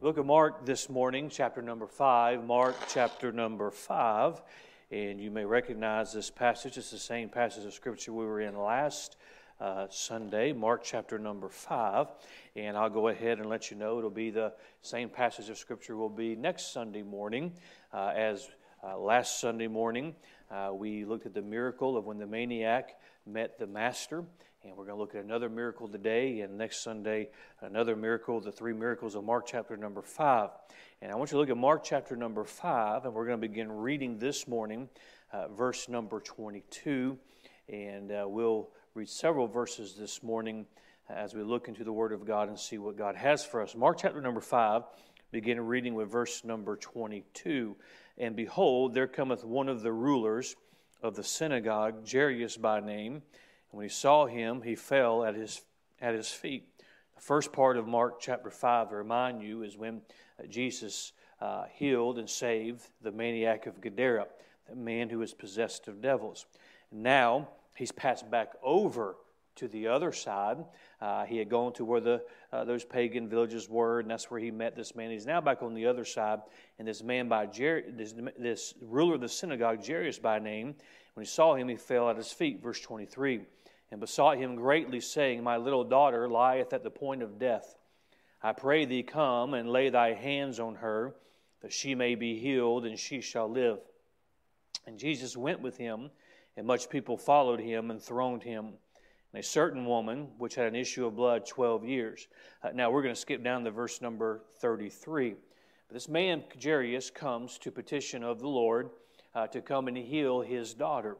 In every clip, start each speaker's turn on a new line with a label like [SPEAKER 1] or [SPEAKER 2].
[SPEAKER 1] book of Mark this morning, chapter number 5. Mark, chapter number 5. And you may recognize this passage. It's the same passage of Scripture we were in last uh, Sunday, Mark chapter number 5. And I'll go ahead and let you know it'll be the same passage of Scripture will be next Sunday morning uh, as uh, last Sunday morning. Uh, we looked at the miracle of when the maniac met the Master. And we're going to look at another miracle today, and next Sunday, another miracle, the three miracles of Mark chapter number 5. And I want you to look at Mark chapter number 5, and we're going to begin reading this morning, uh, verse number 22. And uh, we'll read several verses this morning as we look into the Word of God and see what God has for us. Mark chapter number 5, begin reading with verse number 22. And behold, there cometh one of the rulers of the synagogue, Jairus by name and when he saw him, he fell at his, at his feet. The first part of Mark chapter 5, to remind you, is when uh, Jesus uh, healed and saved the maniac of Gadara, the man who was possessed of devils. Now he's passed back over to the other side. Uh, he had gone to where the, uh, those pagan villages were, and that's where he met this man. He's now back on the other side, and this man by Jer- this, this ruler of the synagogue, Jairus by name, when he saw him, he fell at his feet. Verse 23 and besought him greatly, saying, My little daughter lieth at the point of death. I pray thee, come and lay thy hands on her, that she may be healed, and she shall live. And Jesus went with him, and much people followed him and thronged him. And a certain woman, which had an issue of blood 12 years. Uh, now we're going to skip down to verse number 33. But this man, Jairus, comes to petition of the Lord uh, to come and heal his daughter.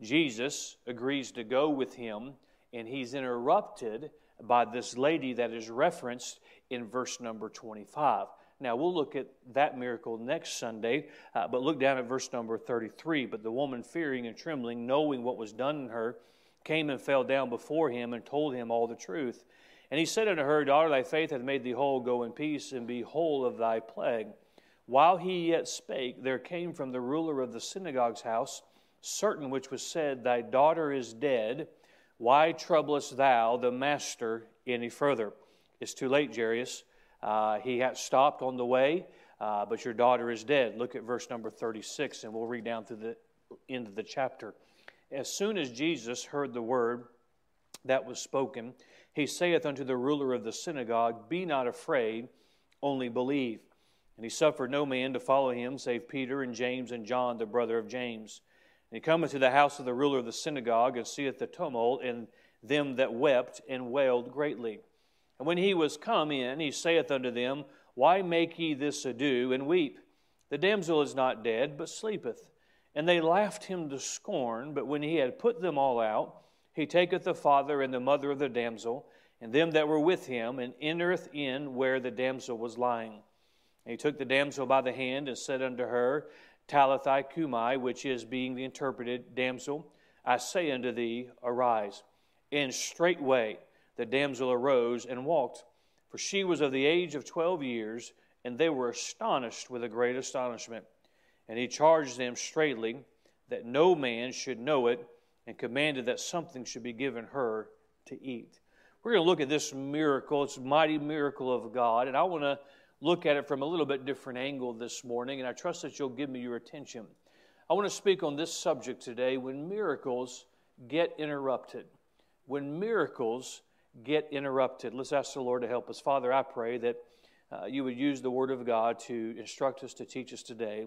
[SPEAKER 1] Jesus agrees to go with him, and he's interrupted by this lady that is referenced in verse number 25. Now, we'll look at that miracle next Sunday, uh, but look down at verse number 33. But the woman, fearing and trembling, knowing what was done in her, came and fell down before him and told him all the truth. And he said unto her, Daughter, thy faith hath made thee whole. Go in peace and be whole of thy plague. While he yet spake, there came from the ruler of the synagogue's house certain which was said, Thy daughter is dead. Why troublest thou the master any further? It's too late, Jairus. Uh, he had stopped on the way, uh, but your daughter is dead. Look at verse number 36, and we'll read down to the end of the chapter. As soon as Jesus heard the word that was spoken, he saith unto the ruler of the synagogue, Be not afraid, only believe. And he suffered no man to follow him, save Peter and James and John, the brother of James. And he cometh to the house of the ruler of the synagogue, and seeth the tumult, and them that wept and wailed greatly. And when he was come in, he saith unto them, Why make ye this ado, and weep? The damsel is not dead, but sleepeth. And they laughed him to scorn, but when he had put them all out, he taketh the father and the mother of the damsel, and them that were with him, and entereth in where the damsel was lying. And he took the damsel by the hand, and said unto her, Talitha cumi, which is being interpreted, damsel, I say unto thee, arise. And straightway the damsel arose and walked, for she was of the age of twelve years, and they were astonished with a great astonishment. And he charged them straitly that no man should know it, and commanded that something should be given her to eat. We're going to look at this miracle. It's a mighty miracle of God, and I want to look at it from a little bit different angle this morning, and I trust that you'll give me your attention. I want to speak on this subject today when miracles get interrupted. When miracles get interrupted. Let's ask the Lord to help us. Father, I pray that uh, you would use the Word of God to instruct us, to teach us today.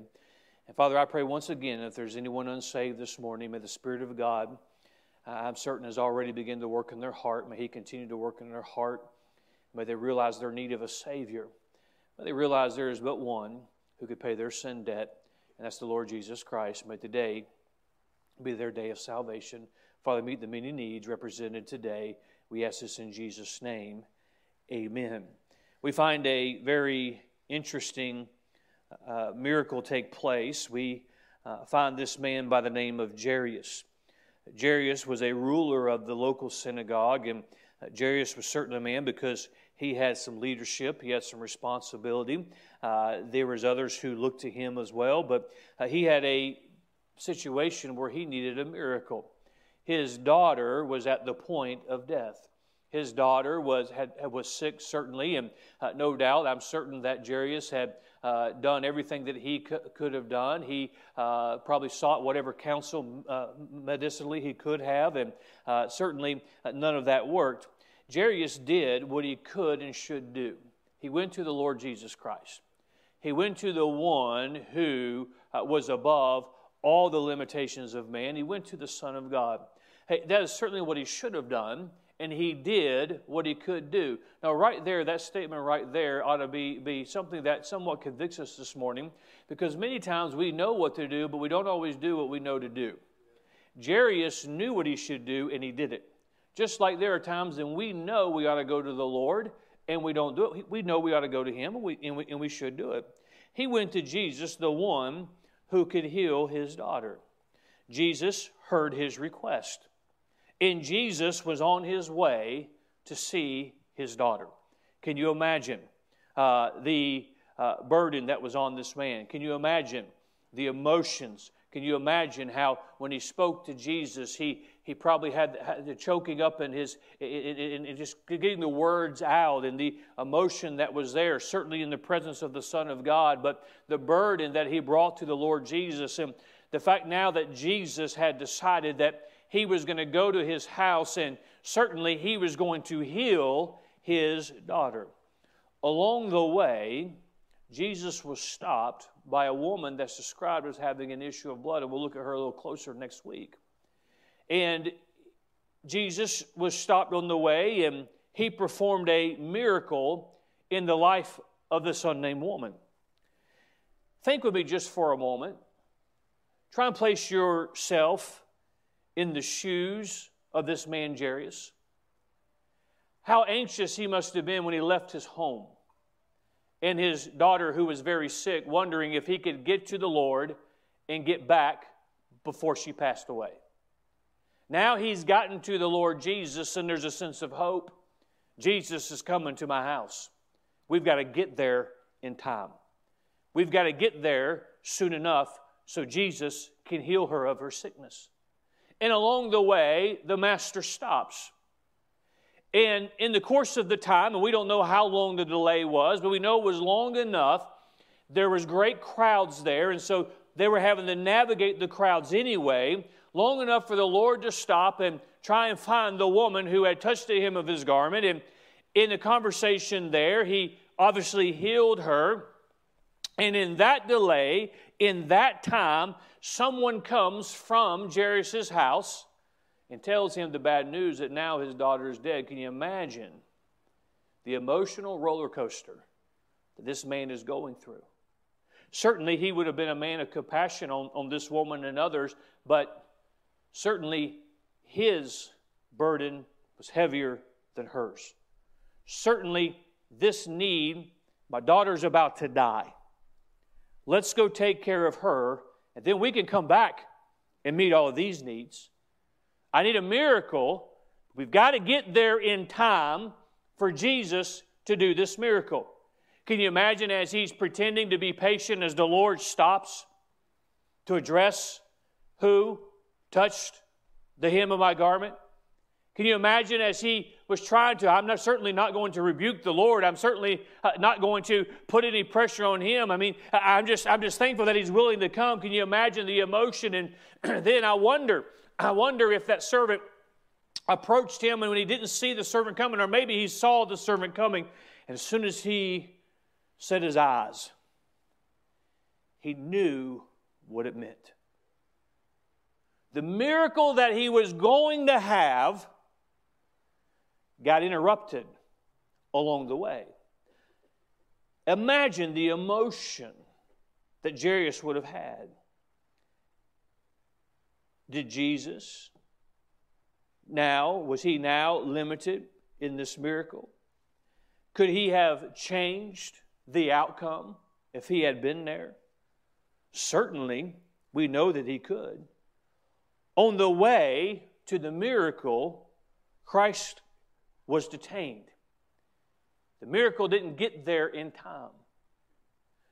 [SPEAKER 1] And Father, I pray once again, if there's anyone unsaved this morning, may the Spirit of God, uh, I'm certain, has already begun to work in their heart. May He continue to work in their heart. May they realize their need of a Savior. But they realize there is but one who could pay their sin debt, and that's the Lord Jesus Christ. May today be their day of salvation. Father, meet the many needs represented today. We ask this in Jesus' name. Amen. We find a very interesting uh, miracle take place. We uh, find this man by the name of Jairus. Jairus was a ruler of the local synagogue, and uh, Jairus was certainly a man because he had some leadership, he had some responsibility. Uh, there was others who looked to him as well, but uh, he had a situation where he needed a miracle. His daughter was at the point of death. His daughter was, had, was sick, certainly, and uh, no doubt, I'm certain that Jairus had uh, done everything that he could have done. He uh, probably sought whatever counsel uh, medicinally he could have, and uh, certainly uh, none of that worked. Jairus did what he could and should do. He went to the Lord Jesus Christ. He went to the one who uh, was above all the limitations of man. He went to the Son of God. Hey, that is certainly what he should have done and he did what he could do. Now, right there, that statement right there ought to be, be something that somewhat convicts us this morning because many times we know what to do, but we don't always do what we know to do. Jairus knew what he should do, and he did it. Just like there are times when we know we ought to go to the Lord and we don't do it. We know we ought to go to him and we, and we, and we should do it. He went to Jesus, the one who could heal his daughter. Jesus heard his request and Jesus was on his way to see his daughter. Can you imagine uh, the uh, burden that was on this man? Can you imagine the emotions? Can you imagine how when he spoke to Jesus, he, he probably had, the choking up in his, in, in just getting the words out and the emotion that was there, certainly in the presence of the Son of God, but the burden that he brought to the Lord Jesus. And the fact now that Jesus had decided that he was going to go to his house and certainly he was going to heal his daughter. Along the way, Jesus was stopped by a woman that's described as having an issue of blood, and we'll look at her a little closer next week. And Jesus was stopped on the way, and he performed a miracle in the life of this unnamed woman. Think with me just for a moment. Try and place yourself in the shoes of this man Jairus. How anxious he must have been when he left his home and his daughter, who was very sick, wondering if he could get to the Lord and get back before she passed away. Now he's gotten to the Lord Jesus, and there's a sense of hope. Jesus is coming to my house. We've got to get there in time. We've got to get there soon enough so Jesus can heal her of her sickness. And along the way, the master stops. And in the course of the time, and we don't know how long the delay was, but we know it was long enough, there was great crowds there, and so they were having to navigate the crowds anyway, long enough for the Lord to stop and try and find the woman who had touched the hem of his garment. And in the conversation there, he obviously healed her. And in that delay, in that time, someone comes from Jairus' house and tells him the bad news that now his daughter is dead. Can you imagine the emotional roller coaster that this man is going through? Certainly, he would have been a man of compassion on, on this woman and others, but certainly his burden was heavier than hers. Certainly, this need, my daughter's about to die. Let's go take care of her and then we can come back and meet all of these needs. I need a miracle. We've got to get there in time for Jesus to do this miracle. Can you imagine as he's pretending to be patient as the Lord stops to address who touched the hem of my garment? Can you imagine as he was trying to? I'm not, certainly not going to rebuke the Lord. I'm certainly uh, not going to put any pressure on him. I mean, I'm just, I'm just thankful that he's willing to come. Can you imagine the emotion? And then I wonder, I wonder if that servant approached him and when he didn't see the servant coming, or maybe he saw the servant coming, and as soon as he set his eyes, he knew what it meant. The miracle that he was going to have got interrupted along the way. Imagine the emotion that Jairus would have had. Did Jesus now, was he now limited in this miracle? Could he have changed the outcome if he had been there? Certainly, we know that he could. On the way to the miracle, Christ was detained. The miracle didn't get there in time.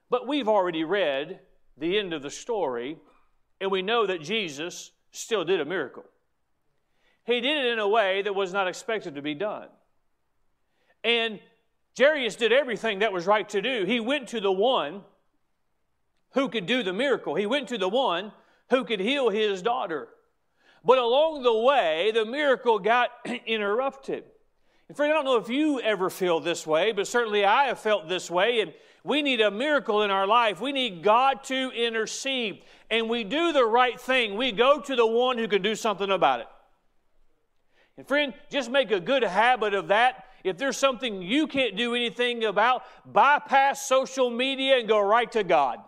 [SPEAKER 1] But we've already read the end of the story, and we know that Jesus still did a miracle. He did it in a way that was not expected to be done. And Jairus did everything that was right to do. He went to the one who could do the miracle, he went to the one who could heal his daughter. But along the way, the miracle got interrupted. And friend, I don't know if you ever feel this way, but certainly I have felt this way. And we need a miracle in our life. We need God to intercede. And we do the right thing. We go to the one who can do something about it. And friend, just make a good habit of that. If there's something you can't do anything about, bypass social media and go right to God.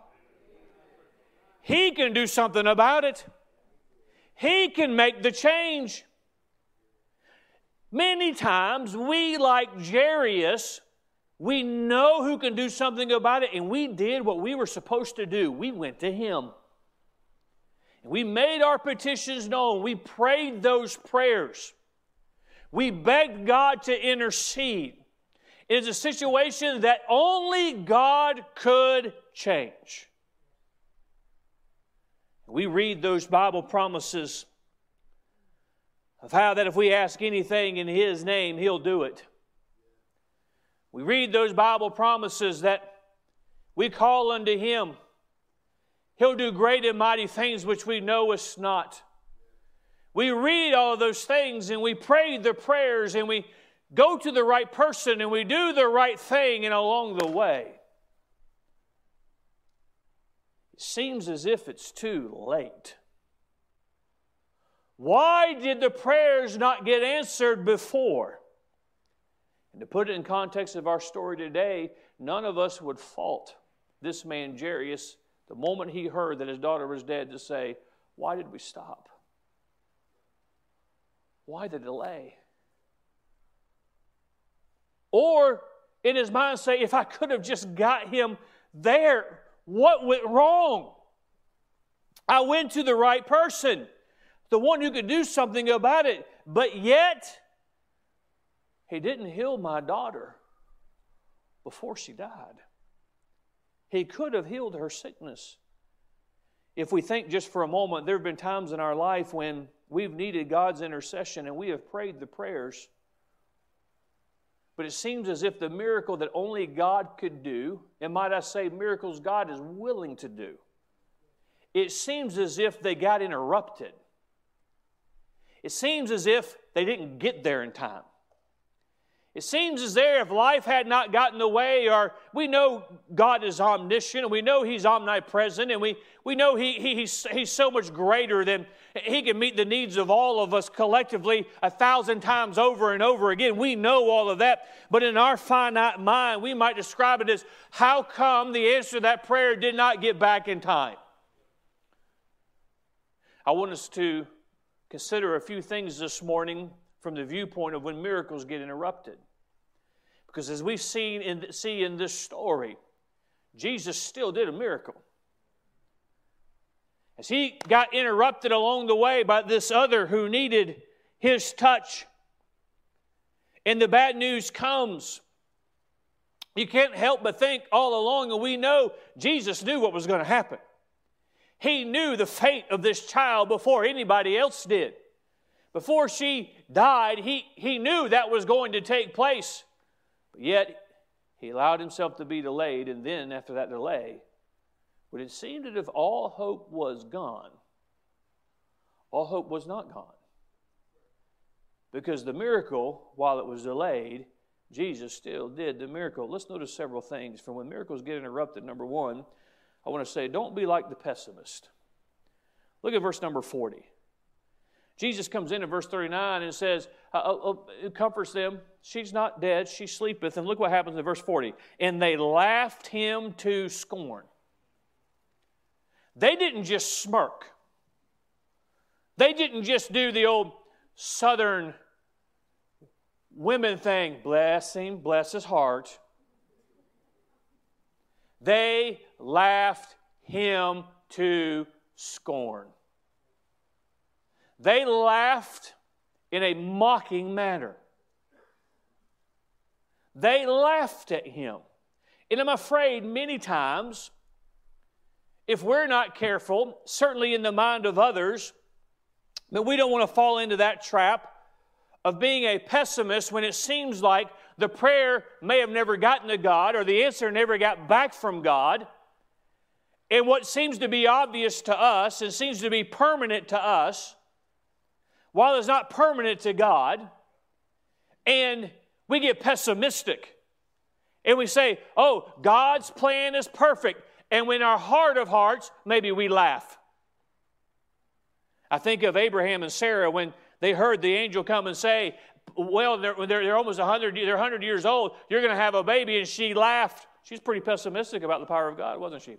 [SPEAKER 1] He can do something about it. He can make the change. Many times we, like Jairus, we know who can do something about it, and we did what we were supposed to do. We went to Him. And We made our petitions known. We prayed those prayers. We begged God to intercede. It is a situation that only God could change. We read those Bible promises of how that if we ask anything in His name, He'll do it. We read those Bible promises that we call unto Him. He'll do great and mighty things which we know is not. We read all those things and we pray the prayers and we go to the right person and we do the right thing, and along the way, seems as if it's too late. Why did the prayers not get answered before? And to put it in context of our story today, none of us would fault this man, Jairus, the moment he heard that his daughter was dead, to say, Why did we stop? Why the delay? Or in his mind, say, if I could have just got him there, what went wrong? I went to the right person, the one who could do something about it, but yet he didn't heal my daughter before she died. He could have healed her sickness. If we think just for a moment, there have been times in our life when We've needed God's intercession and we have prayed the prayers. But it seems as if the miracle that only God could do, and might I say, miracles God is willing to do, it seems as if they got interrupted. It seems as if they didn't get there in time. It seems as there, if life had not gotten the way, or we know God is omniscient, and we know He's omnipresent, and we, we know he, he, he's, he's so much greater than He can meet the needs of all of us collectively a thousand times over and over again. We know all of that, but in our finite mind, we might describe it as how come the answer to that prayer did not get back in time? I want us to consider a few things this morning from the viewpoint of when miracles get interrupted. Because as we've seen in, see in this story, Jesus still did a miracle. As he got interrupted along the way by this other who needed his touch, and the bad news comes, you can't help but think all along, and we know Jesus knew what was going to happen. He knew the fate of this child before anybody else did. Before she died, he, he knew that was going to take place. But yet, he allowed himself to be delayed, and then after that delay, would it seem that if all hope was gone, all hope was not gone. Because the miracle, while it was delayed, Jesus still did the miracle. Let's notice several things. From when miracles get interrupted, number one, I want to say, don't be like the pessimist. Look at verse number 40. Jesus comes in in verse 39 and says, uh, uh, uh, comforts them. She's not dead, she sleepeth. And look what happens in verse 40. And they laughed him to scorn. They didn't just smirk, they didn't just do the old southern women thing bless him, bless his heart. They laughed him to scorn. They laughed in a mocking manner. They laughed at him. And I'm afraid many times, if we're not careful, certainly in the mind of others, that we don't want to fall into that trap of being a pessimist when it seems like the prayer may have never gotten to God or the answer never got back from God. And what seems to be obvious to us and seems to be permanent to us, while it's not permanent to God, and we get pessimistic and we say, oh, God's plan is perfect. And when our heart of hearts, maybe we laugh. I think of Abraham and Sarah when they heard the angel come and say, well, they're, they're, they're almost 100, they're 100 years old, you're going to have a baby, and she laughed. She's pretty pessimistic about the power of God, wasn't she?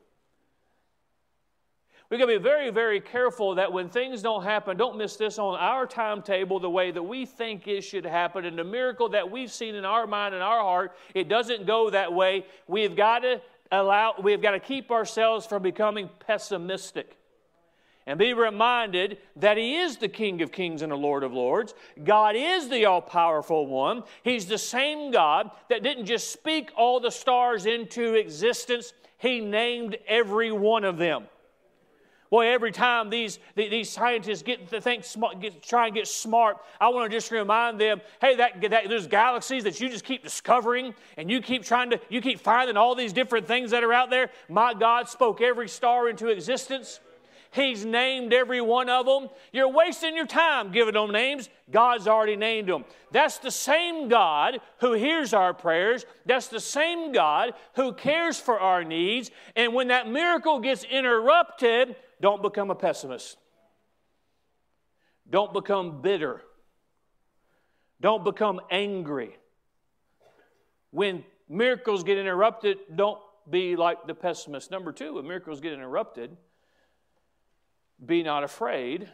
[SPEAKER 1] We've got to be very, very careful that when things don't happen, don't miss this on our timetable the way that we think it should happen. And the miracle that we've seen in our mind and our heart, it doesn't go that way. We've got to allow, we've got to keep ourselves from becoming pessimistic and be reminded that He is the King of Kings and the Lord of Lords. God is the all powerful one. He's the same God that didn't just speak all the stars into existence, He named every one of them. Boy, every time these, these scientists get to think smart, get, try and get smart, I want to just remind them, hey, that, that there's galaxies that you just keep discovering, and you keep trying to, you keep finding all these different things that are out there. My God spoke every star into existence. He's named every one of them. You're wasting your time giving them names. God's already named them. That's the same God who hears our prayers. That's the same God who cares for our needs. And when that miracle gets interrupted, don't become a pessimist. Don't become bitter. Don't become angry. When miracles get interrupted, don't be like the pessimist. Number two, when miracles get interrupted, be not afraid,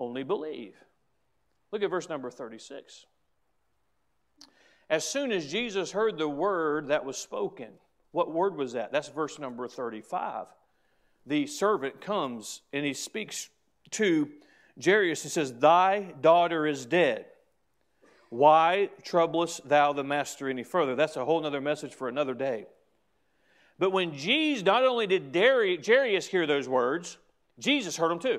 [SPEAKER 1] only believe. Look at verse number 36. As soon as Jesus heard the word that was spoken, what word was that? That's verse number 35 the servant comes and he speaks to Jairus and says, Thy daughter is dead. Why troublest thou the master any further? That's a whole other message for another day. But when Jesus, not only did Jairus hear those words, Jesus heard them too.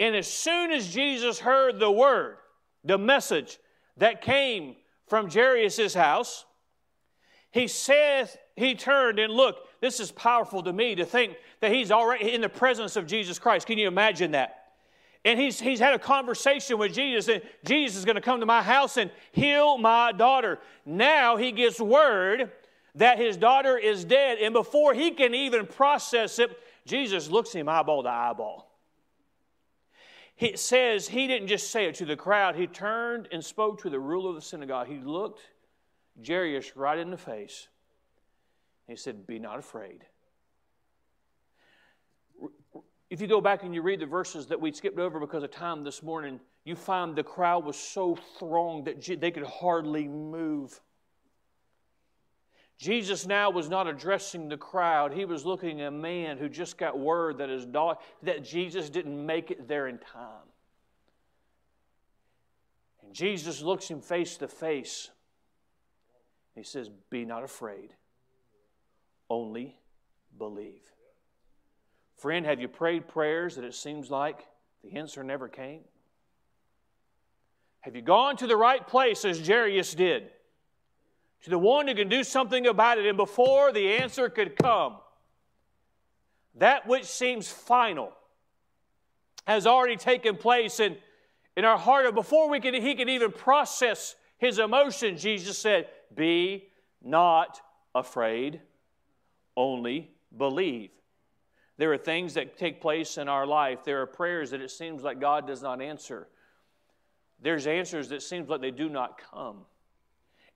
[SPEAKER 1] And as soon as Jesus heard the word, the message that came from Jairus' house, he saith, he turned and looked, this is powerful to me to think that he's already in the presence of Jesus Christ. Can you imagine that? And he's, he's had a conversation with Jesus, and Jesus is going to come to my house and heal my daughter. Now he gets word that his daughter is dead, and before he can even process it, Jesus looks him eyeball to eyeball. He says he didn't just say it to the crowd, he turned and spoke to the ruler of the synagogue. He looked Jairus right in the face he said, Be not afraid. If you go back and you read the verses that we skipped over because of time this morning, you find the crowd was so thronged that they could hardly move. Jesus now was not addressing the crowd. He was looking at a man who just got word that his daughter, that Jesus didn't make it there in time. And Jesus looks him face to face. He says, Be not afraid only believe. Friend, have you prayed prayers that it seems like the answer never came? Have you gone to the right place as Jairus did? To the one who can do something about it, and before the answer could come, that which seems final has already taken place in, in our heart. And before we could, he could even process his emotion, Jesus said, Be not afraid only believe. There are things that take place in our life. There are prayers that it seems like God does not answer. There's answers that seems like they do not come.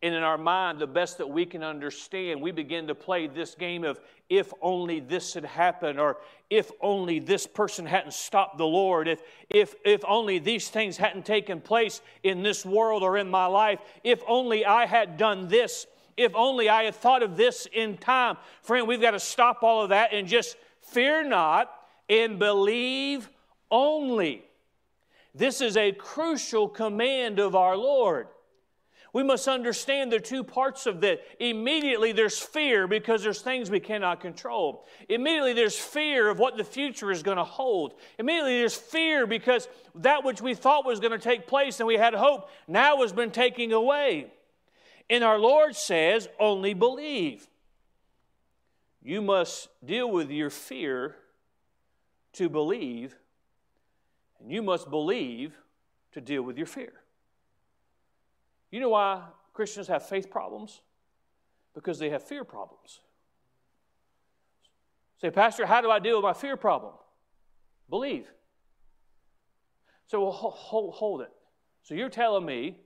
[SPEAKER 1] And in our mind, the best that we can understand, we begin to play this game of if only this had happened, or if only this person hadn't stopped the Lord, if, if, if only these things hadn't taken place in this world or in my life, if only I had done this, if only I had thought of this in time. Friend, we've got to stop all of that and just fear not and believe only. This is a crucial command of our Lord. We must understand the two parts of that. Immediately, there's fear because there's things we cannot control. Immediately, there's fear of what the future is going to hold. Immediately, there's fear because that which we thought was going to take place and we had hope now has been taken away. And our Lord says, only believe. You must deal with your fear to believe, and you must believe to deal with your fear. You know why Christians have faith problems? Because they have fear problems. Say, Pastor, how do I deal with my fear problem? Believe. So hold, hold it. So you're telling me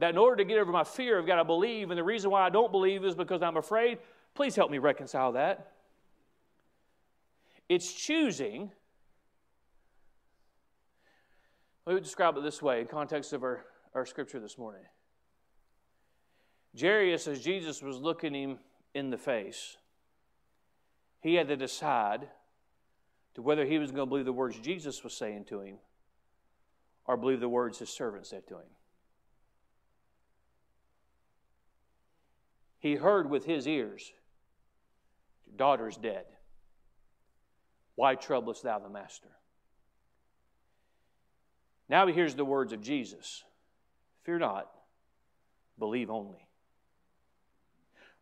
[SPEAKER 1] that in order to get over my fear, I've got to believe, and the reason why I don't believe is because I'm afraid. Please help me reconcile that. It's choosing. Let me describe it this way in context of our, our scripture this morning. Jairus, as Jesus was looking him in the face, he had to decide to whether he was going to believe the words Jesus was saying to him or believe the words his servant said to him. He heard with his ears, Your daughter is dead. Why troublest thou the master? Now he hears the words of Jesus Fear not, believe only.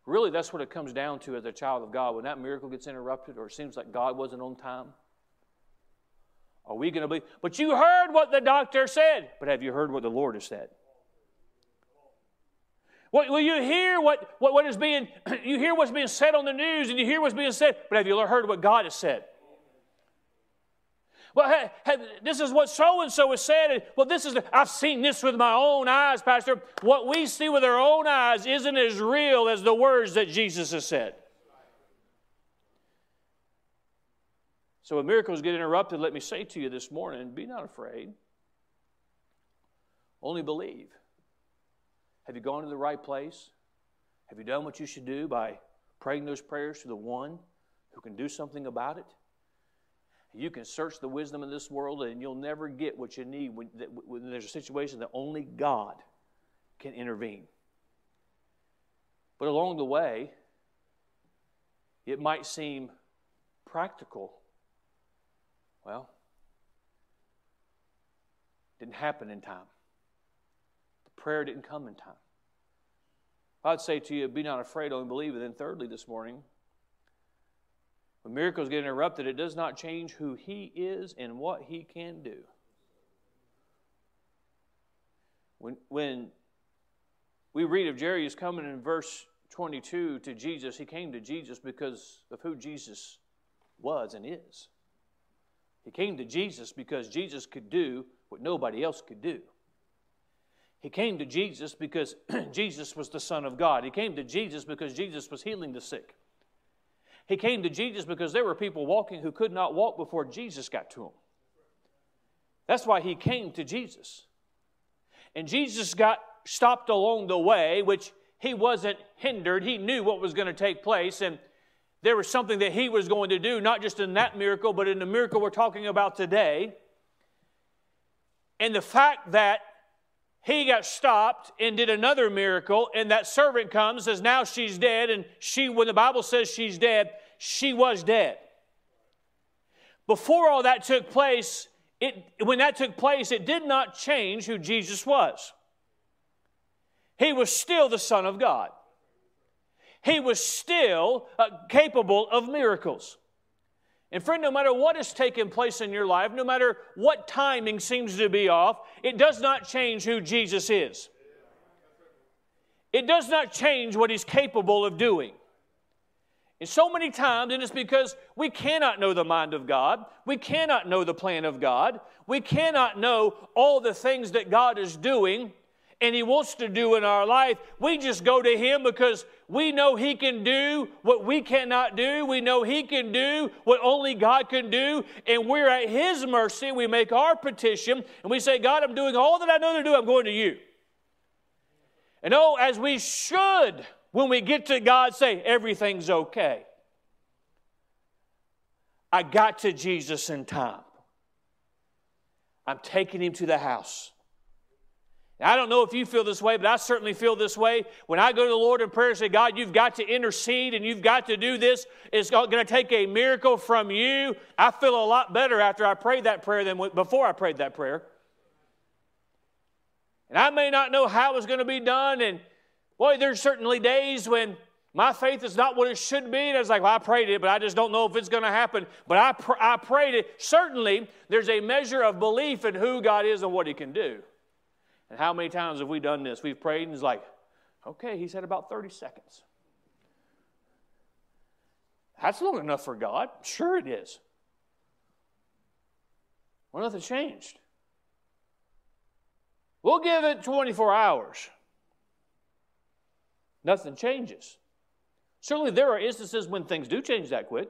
[SPEAKER 1] Really, that's what it comes down to as a child of God. When that miracle gets interrupted or it seems like God wasn't on time, are we going to believe? But you heard what the doctor said. But have you heard what the Lord has said? Will you hear what, what, what is being, you hear what's being said on the news and you hear what's being said, but have you heard what God has said? Well, hey, hey, this is what so and so has said. Well, this is, the, I've seen this with my own eyes, Pastor. What we see with our own eyes isn't as real as the words that Jesus has said. So when miracles get interrupted, let me say to you this morning be not afraid, only believe. Have you gone to the right place? Have you done what you should do by praying those prayers to the one who can do something about it? You can search the wisdom of this world and you'll never get what you need when, when there's a situation that only God can intervene. But along the way, it might seem practical well, didn't happen in time. The prayer didn't come in time. I'd say to you, be not afraid, only believe. And then, thirdly, this morning, when miracles get interrupted, it does not change who He is and what He can do. When, when we read of Jairus coming in verse 22 to Jesus, he came to Jesus because of who Jesus was and is. He came to Jesus because Jesus could do what nobody else could do. He came to Jesus because Jesus was the Son of God. He came to Jesus because Jesus was healing the sick. He came to Jesus because there were people walking who could not walk before Jesus got to them. That's why he came to Jesus. And Jesus got stopped along the way, which he wasn't hindered. He knew what was going to take place. And there was something that he was going to do, not just in that miracle, but in the miracle we're talking about today. And the fact that he got stopped and did another miracle, and that servant comes, says, Now she's dead. And she, when the Bible says she's dead, she was dead. Before all that took place, it, when that took place, it did not change who Jesus was. He was still the Son of God he was still uh, capable of miracles. And, friend, no matter what has taken place in your life, no matter what timing seems to be off, it does not change who Jesus is. It does not change what he's capable of doing. And so many times, and it's because we cannot know the mind of God, we cannot know the plan of God, we cannot know all the things that God is doing and He wants to do in our life, we just go to Him because we know He can do what we cannot do. We know He can do what only God can do, and we're at His mercy. We make our petition and we say, God, I'm doing all that I know to do, I'm going to you. And oh, as we should, when we get to God, say, everything's okay. I got to Jesus in time. I'm taking him to the house. I don't know if you feel this way, but I certainly feel this way. When I go to the Lord in prayer and say, God, you've got to intercede and you've got to do this, it's going to take a miracle from you. I feel a lot better after I prayed that prayer than before I prayed that prayer. And I may not know how it's going to be done and Boy, there's certainly days when my faith is not what it should be. And I was like, well, I prayed it, but I just don't know if it's going to happen. But I, pr- I prayed it. Certainly, there's a measure of belief in who God is and what He can do. And how many times have we done this? We've prayed and it's like, okay, He said about 30 seconds. That's long enough for God. Sure, it is. Well, nothing changed. We'll give it 24 hours. Nothing changes. Certainly, there are instances when things do change that quick.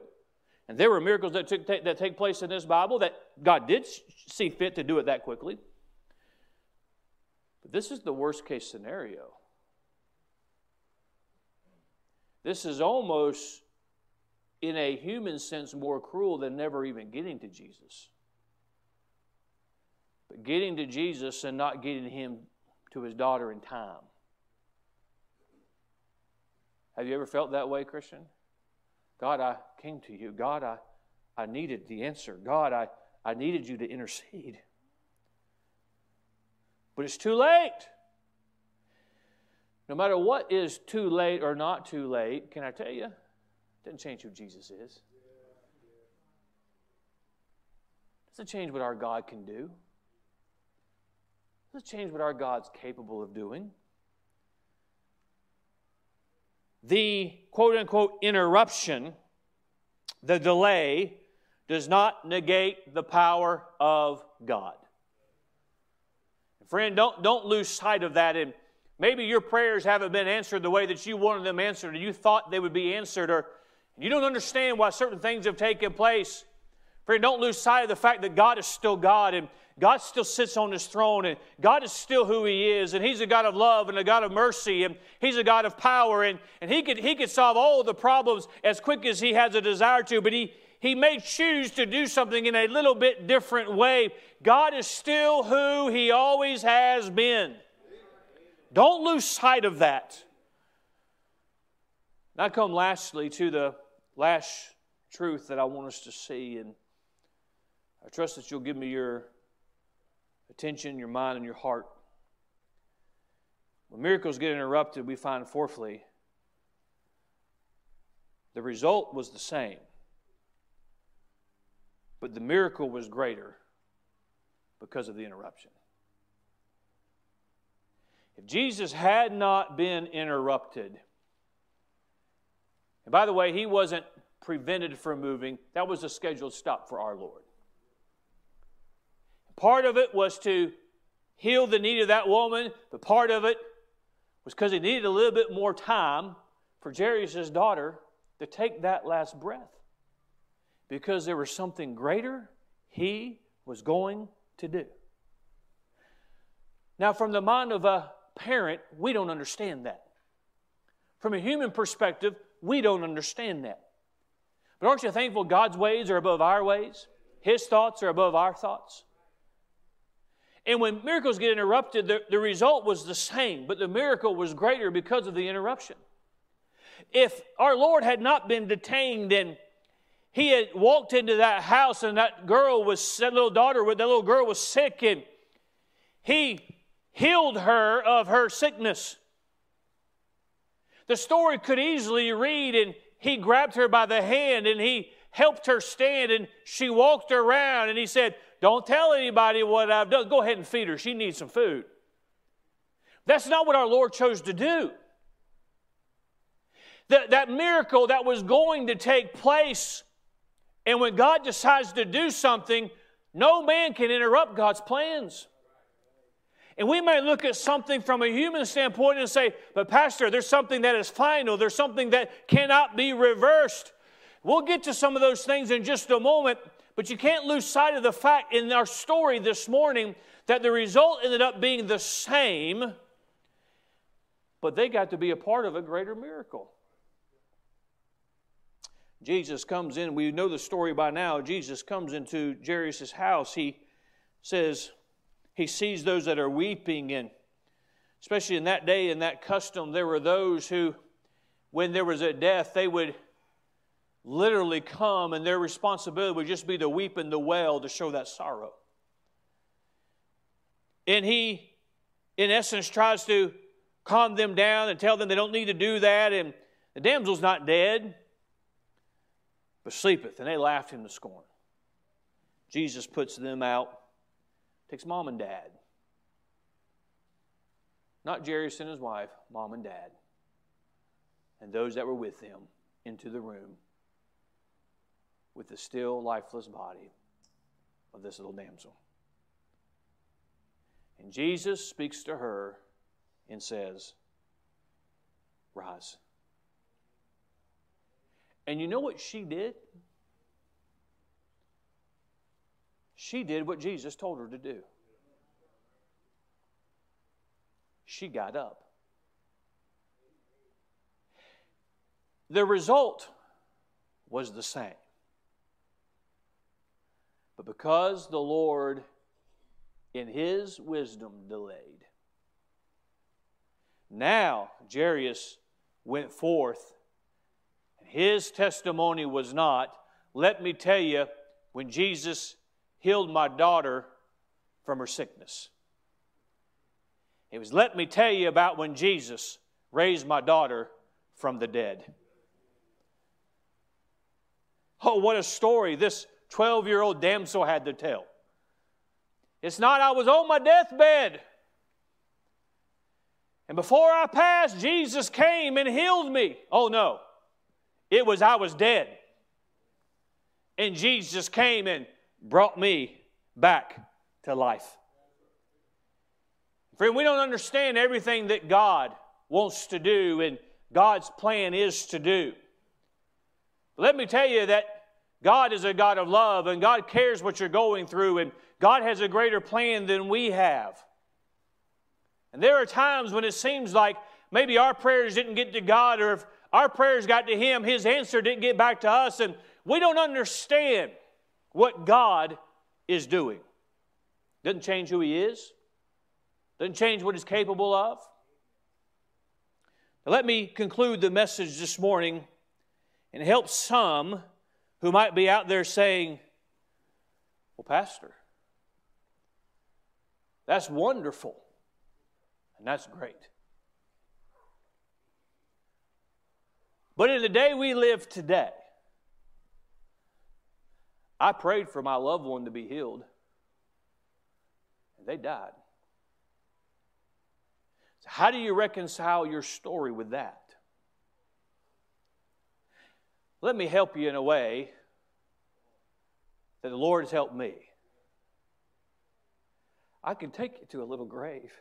[SPEAKER 1] And there were miracles that, took, that take place in this Bible that God did see fit to do it that quickly. This is the worst case scenario. This is almost, in a human sense, more cruel than never even getting to Jesus. But getting to Jesus and not getting him to his daughter in time. Have you ever felt that way, Christian? God, I came to you. God, I, I needed the answer. God, I, I needed you to intercede. But it's too late. No matter what is too late or not too late, can I tell you? It doesn't change who Jesus is. It doesn't change what our God can do. It doesn't change what our God's capable of doing the quote unquote interruption, the delay, does not negate the power of God. Friend, don't, don't lose sight of that. And maybe your prayers haven't been answered the way that you wanted them answered, or you thought they would be answered, or you don't understand why certain things have taken place. Friend, don't lose sight of the fact that God is still God and God still sits on his throne and God is still who he is and he's a God of love and a God of mercy and he's a God of power and, and he, could, he could solve all the problems as quick as he has a desire to, but he, he may choose to do something in a little bit different way. God is still who he always has been. Don't lose sight of that. Now come lastly to the last truth that I want us to see and I trust that you'll give me your attention, your mind, and your heart. When miracles get interrupted, we find, fourthly, the result was the same, but the miracle was greater because of the interruption. If Jesus had not been interrupted, and by the way, he wasn't prevented from moving, that was a scheduled stop for our Lord. Part of it was to heal the need of that woman, but part of it was because he needed a little bit more time for Jairus' daughter to take that last breath. Because there was something greater he was going to do. Now, from the mind of a parent, we don't understand that. From a human perspective, we don't understand that. But aren't you thankful God's ways are above our ways? His thoughts are above our thoughts? And when miracles get interrupted, the, the result was the same, but the miracle was greater because of the interruption. If our Lord had not been detained and he had walked into that house and that girl was, that little daughter, with that little girl was sick and he healed her of her sickness. The story could easily read, and he grabbed her by the hand and he helped her stand and she walked around and he said, don't tell anybody what I've done. Go ahead and feed her. She needs some food. That's not what our Lord chose to do. That, that miracle that was going to take place, and when God decides to do something, no man can interrupt God's plans. And we may look at something from a human standpoint and say, but Pastor, there's something that is final, there's something that cannot be reversed. We'll get to some of those things in just a moment. But you can't lose sight of the fact in our story this morning that the result ended up being the same, but they got to be a part of a greater miracle. Jesus comes in, we know the story by now. Jesus comes into Jairus' house. He says, he sees those that are weeping, and especially in that day, in that custom, there were those who, when there was a death, they would literally come, and their responsibility would just be to weep and to wail to show that sorrow. And he, in essence, tries to calm them down and tell them they don't need to do that. And the damsel's not dead, but sleepeth. And they laughed him to scorn. Jesus puts them out, takes mom and dad. Not Jairus and his wife, mom and dad. And those that were with them into the room with the still lifeless body of this little damsel. And Jesus speaks to her and says, Rise. And you know what she did? She did what Jesus told her to do. She got up. The result was the same. But because the Lord, in his wisdom, delayed, now Jairus went forth, his testimony was not, let me tell you, when Jesus healed my daughter from her sickness. It was, let me tell you about when Jesus raised my daughter from the dead. Oh, what a story this 12 year old damsel had to tell. It's not, I was on my deathbed. And before I passed, Jesus came and healed me. Oh, no. It was, I was dead. And Jesus came and brought me back to life. Friend, we don't understand everything that God wants to do and God's plan is to do. Let me tell you that God is a God of love and God cares what you're going through and God has a greater plan than we have. And there are times when it seems like maybe our prayers didn't get to God or if our prayers got to Him, His answer didn't get back to us and we don't understand what God is doing. Doesn't change who He is, doesn't change what He's capable of. Now, let me conclude the message this morning and help some who might be out there saying, Well, Pastor, that's wonderful and that's great. But in the day we live today, I prayed for my loved one to be healed, and they died. So how do you reconcile your story with that? Let me help you in a way that the Lord has helped me. I can take you to a little grave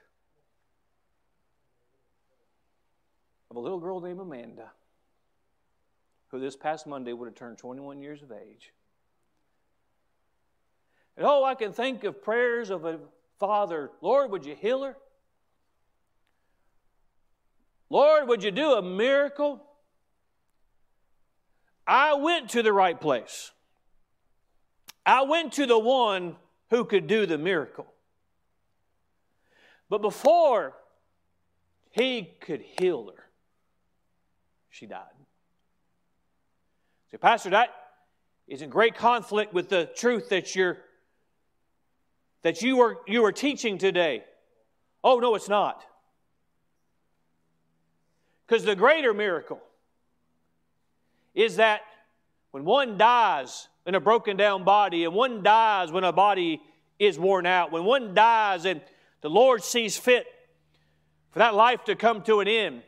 [SPEAKER 1] of a little girl named Amanda, who this past Monday would have turned 21 years of age. And oh, I can think of prayers of a father Lord, would you heal her? Lord, would you do a miracle? I went to the right place. I went to the one who could do the miracle. But before he could heal her, she died. See, Pastor, that is in great conflict with the truth that you're that you are you are teaching today. Oh no, it's not. Because the greater miracle is that when one dies in a broken down body, and one dies when a body is worn out, when one dies and the Lord sees fit for that life to come to an end,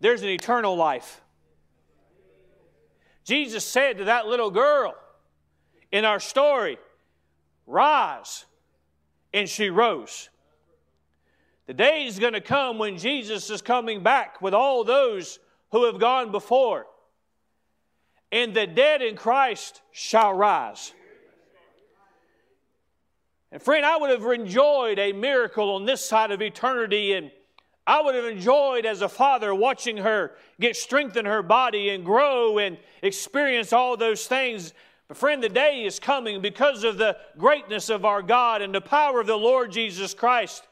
[SPEAKER 1] there's an eternal life. Jesus said to that little girl in our story, Rise. And she rose. The day is going to come when Jesus is coming back with all those who have gone before and the dead in Christ shall rise. And friend, I would have enjoyed a miracle on this side of eternity, and I would have enjoyed as a father watching her get strength in her body and grow and experience all those things. But friend, the day is coming because of the greatness of our God and the power of the Lord Jesus Christ.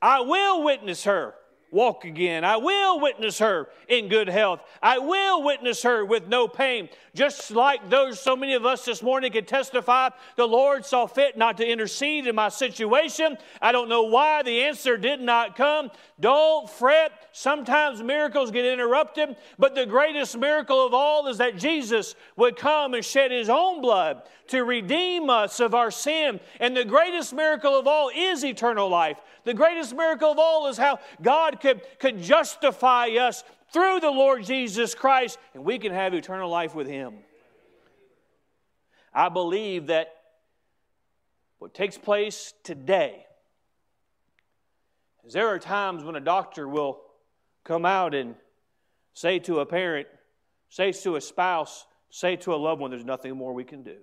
[SPEAKER 1] I will witness her walk again. I will witness her in good health. I will witness her with no pain. Just like those, so many of us this morning can testify, the Lord saw fit not to intercede in my situation. I don't know why the answer did not come. Don't fret. Sometimes miracles get interrupted, but the greatest miracle of all is that Jesus would come and shed his own blood to redeem us of our sin. And the greatest miracle of all is eternal life. The greatest miracle of all is how God could, could justify us through the Lord Jesus Christ, and we can have eternal life with Him. I believe that what takes place today is there are times when a doctor will come out and say to a parent, say to a spouse, say to a loved one, there's nothing more we can do.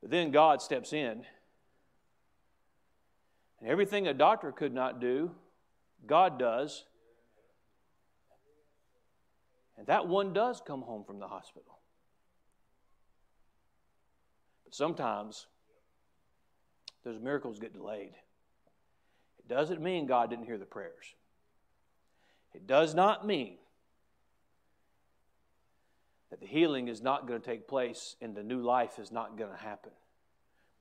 [SPEAKER 1] But then God steps in and everything a doctor could not do, God does. And that one does come home from the hospital. But sometimes those miracles get delayed. It doesn't mean God didn't hear the prayers. It does not mean that the healing is not going to take place and the new life is not going to happen.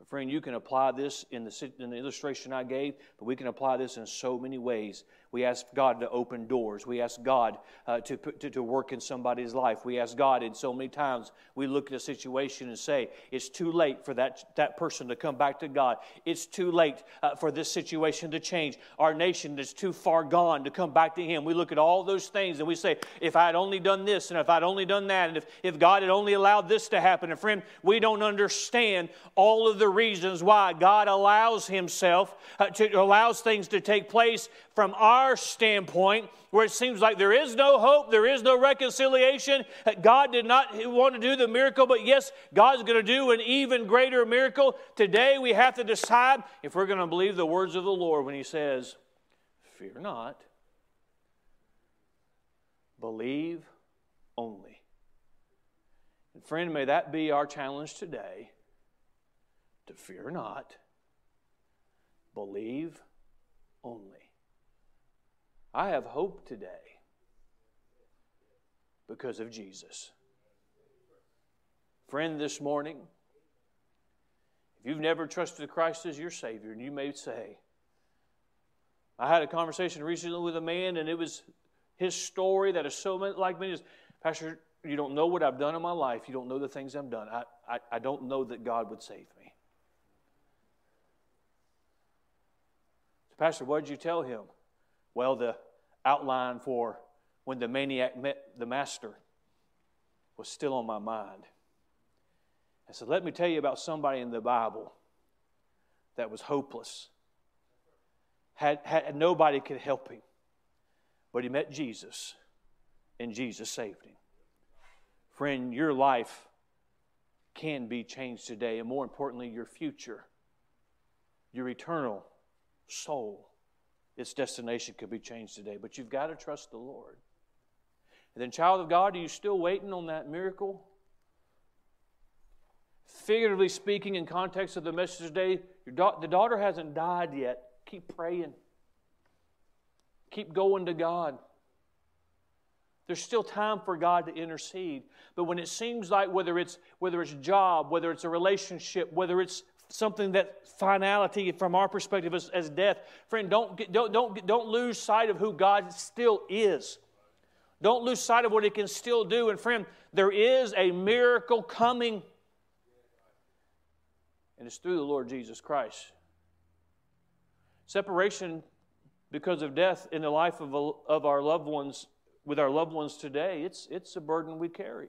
[SPEAKER 1] Friend, you can apply this in the, in the illustration I gave, but we can apply this in so many ways. We ask God to open doors. We ask God uh, to, to, to work in somebody's life. We ask God, and so many times we look at a situation and say, it's too late for that, that person to come back to God. It's too late uh, for this situation to change. Our nation is too far gone to come back to Him. We look at all those things and we say, if I had only done this and if I'd only done that and if, if God had only allowed this to happen. And friend, we don't understand all of the reasons why God allows Himself uh, to allows things to take place from our standpoint, where it seems like there is no hope, there is no reconciliation. God did not want to do the miracle, but yes, God's going to do an even greater miracle. Today we have to decide if we're going to believe the words of the Lord when He says, Fear not, believe only. And friend, may that be our challenge today to fear not, believe only. I have hope today because of Jesus. Friend, this morning, if you've never trusted Christ as your Savior, and you may say, I had a conversation recently with a man, and it was his story that is so like me. is, Pastor, you don't know what I've done in my life. You don't know the things I've done. I, I, I don't know that God would save me. Pastor, what did you tell him? Well, the outline for when the maniac met the master was still on my mind. I said, Let me tell you about somebody in the Bible that was hopeless, had, had nobody could help him, but he met Jesus, and Jesus saved him. Friend, your life can be changed today, and more importantly, your future, your eternal soul, its destination could be changed today. But you've got to trust the Lord. And then, child of God, are you still waiting on that miracle? Figuratively speaking, in context of the message today, da- the daughter hasn't died yet. Keep praying. Keep going to God. There's still time for God to intercede. But when it seems like whether it's whether it's a job, whether it's a relationship, whether it's something that finality from our perspective is as death. Friend, don't, don't, don't, don't lose sight of who God still is. Don't lose sight of what He can still do. And friend, there is a miracle coming, and it's through the Lord Jesus Christ. Separation because of death in the life of, of our loved ones, with our loved ones today, it's, it's a burden we carry.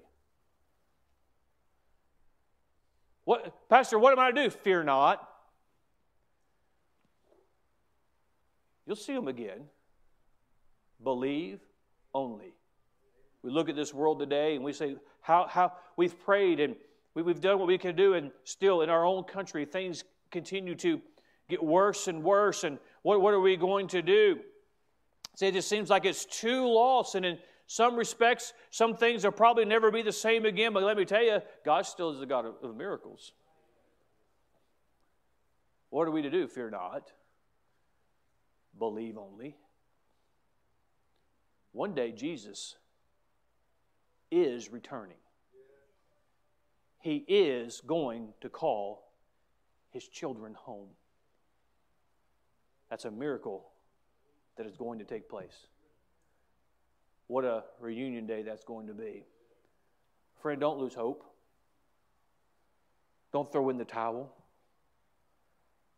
[SPEAKER 1] What, Pastor, what am I to do? Fear not. You'll see them again. Believe only. We look at this world today and we say, how, how we've prayed and we, we've done what we can do, and still in our own country, things continue to get worse and worse. And what, what are we going to do? See, it just seems like it's too lost. And in some respects, some things will probably never be the same again, but let me tell you, God still is the God of, of miracles. What are we to do? Fear not. believe only. One day, Jesus is returning. He is going to call his children home. That's a miracle that is going to take place. What a reunion day that's going to be. Friend, don't lose hope. Don't throw in the towel.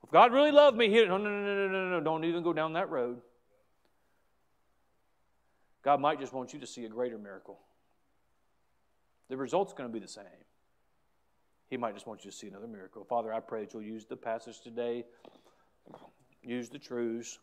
[SPEAKER 1] If God really loved me, he oh, no, no, no, no, no, no, don't even go down that road. God might just want you to see a greater miracle. The result's going to be the same. He might just want you to see another miracle. Father, I pray that you'll use the passage today, use the truths